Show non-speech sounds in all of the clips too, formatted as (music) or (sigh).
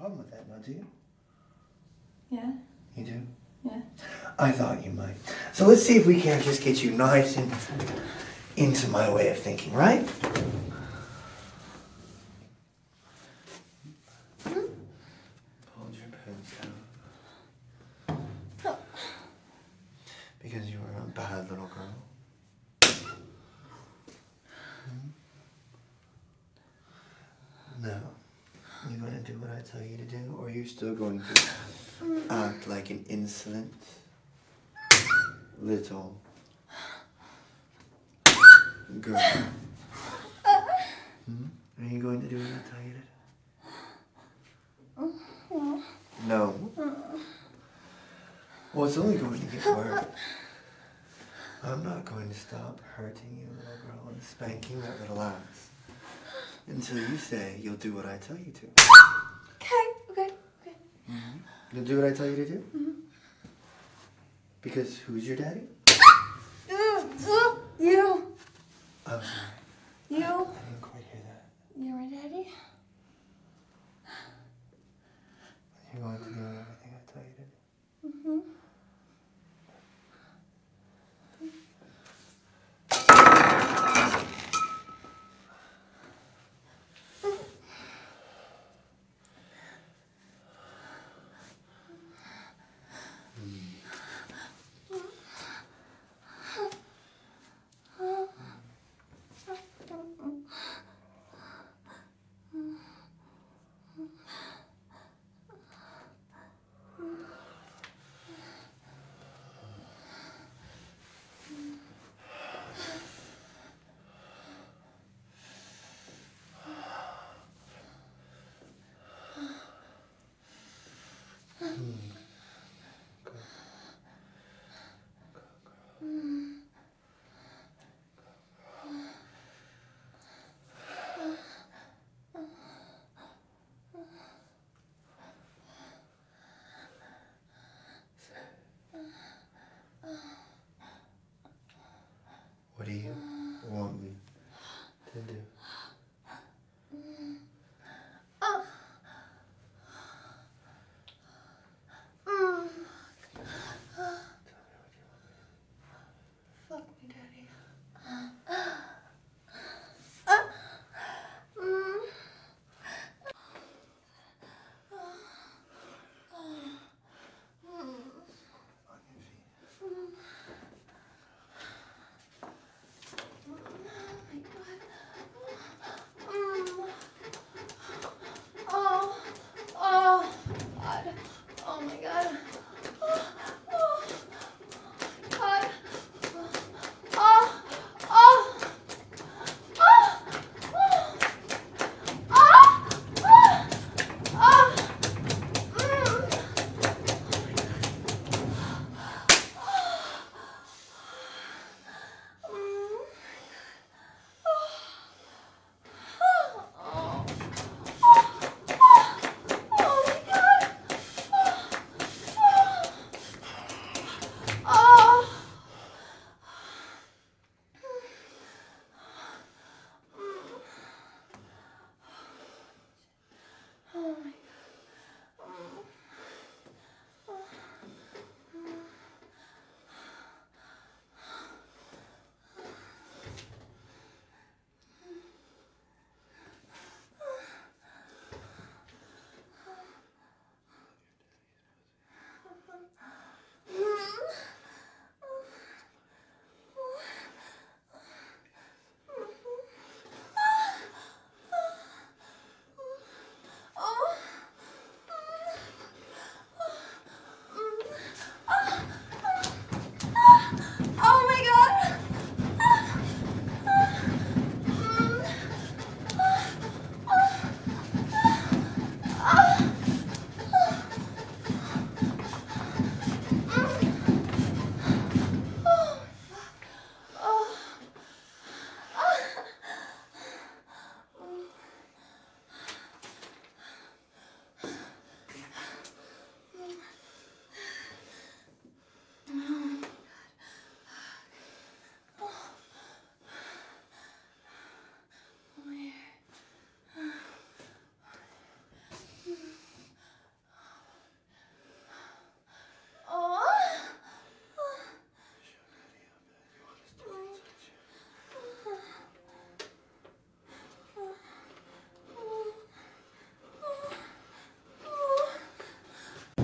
problem with that, now do you? Yeah. You do? Yeah. I thought you might. So let's see if we can't just get you nice and into my way of thinking, right? Hold your pants down. Because you were a bad little girl. Hmm? No. You gonna do what I tell you to do, or are you still going to act like an insolent little girl? Hmm? Are you going to do what I tell you to do? No. Well, it's only going to get worse. I'm not going to stop hurting you, little girl, and spanking that little ass until you say you'll do what I tell you to. Okay. Okay. Okay. Mm-hmm. You'll do what I tell you to do? Mm-hmm. Because who's your daddy? (gasps) Uh, uh, you. I'm sorry. You.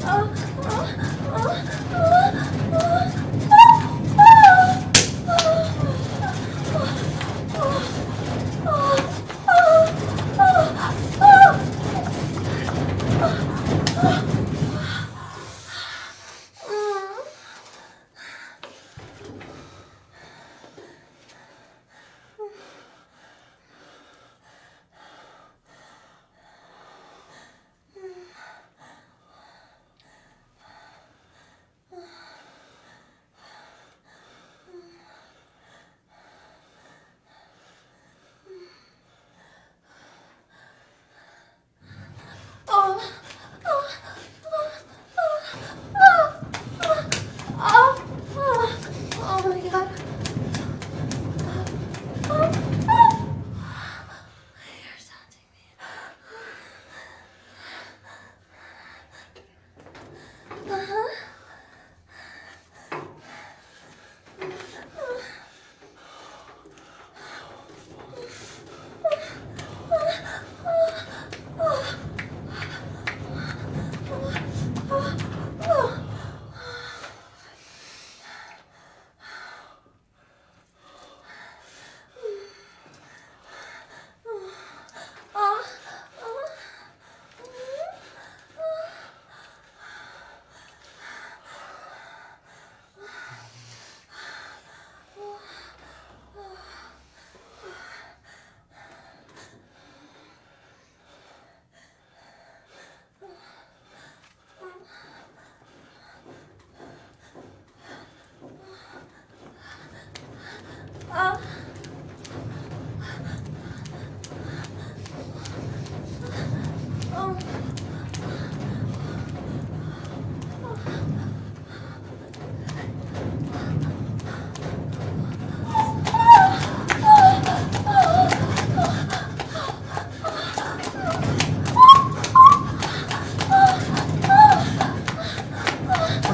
Oh!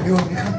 You want me to come?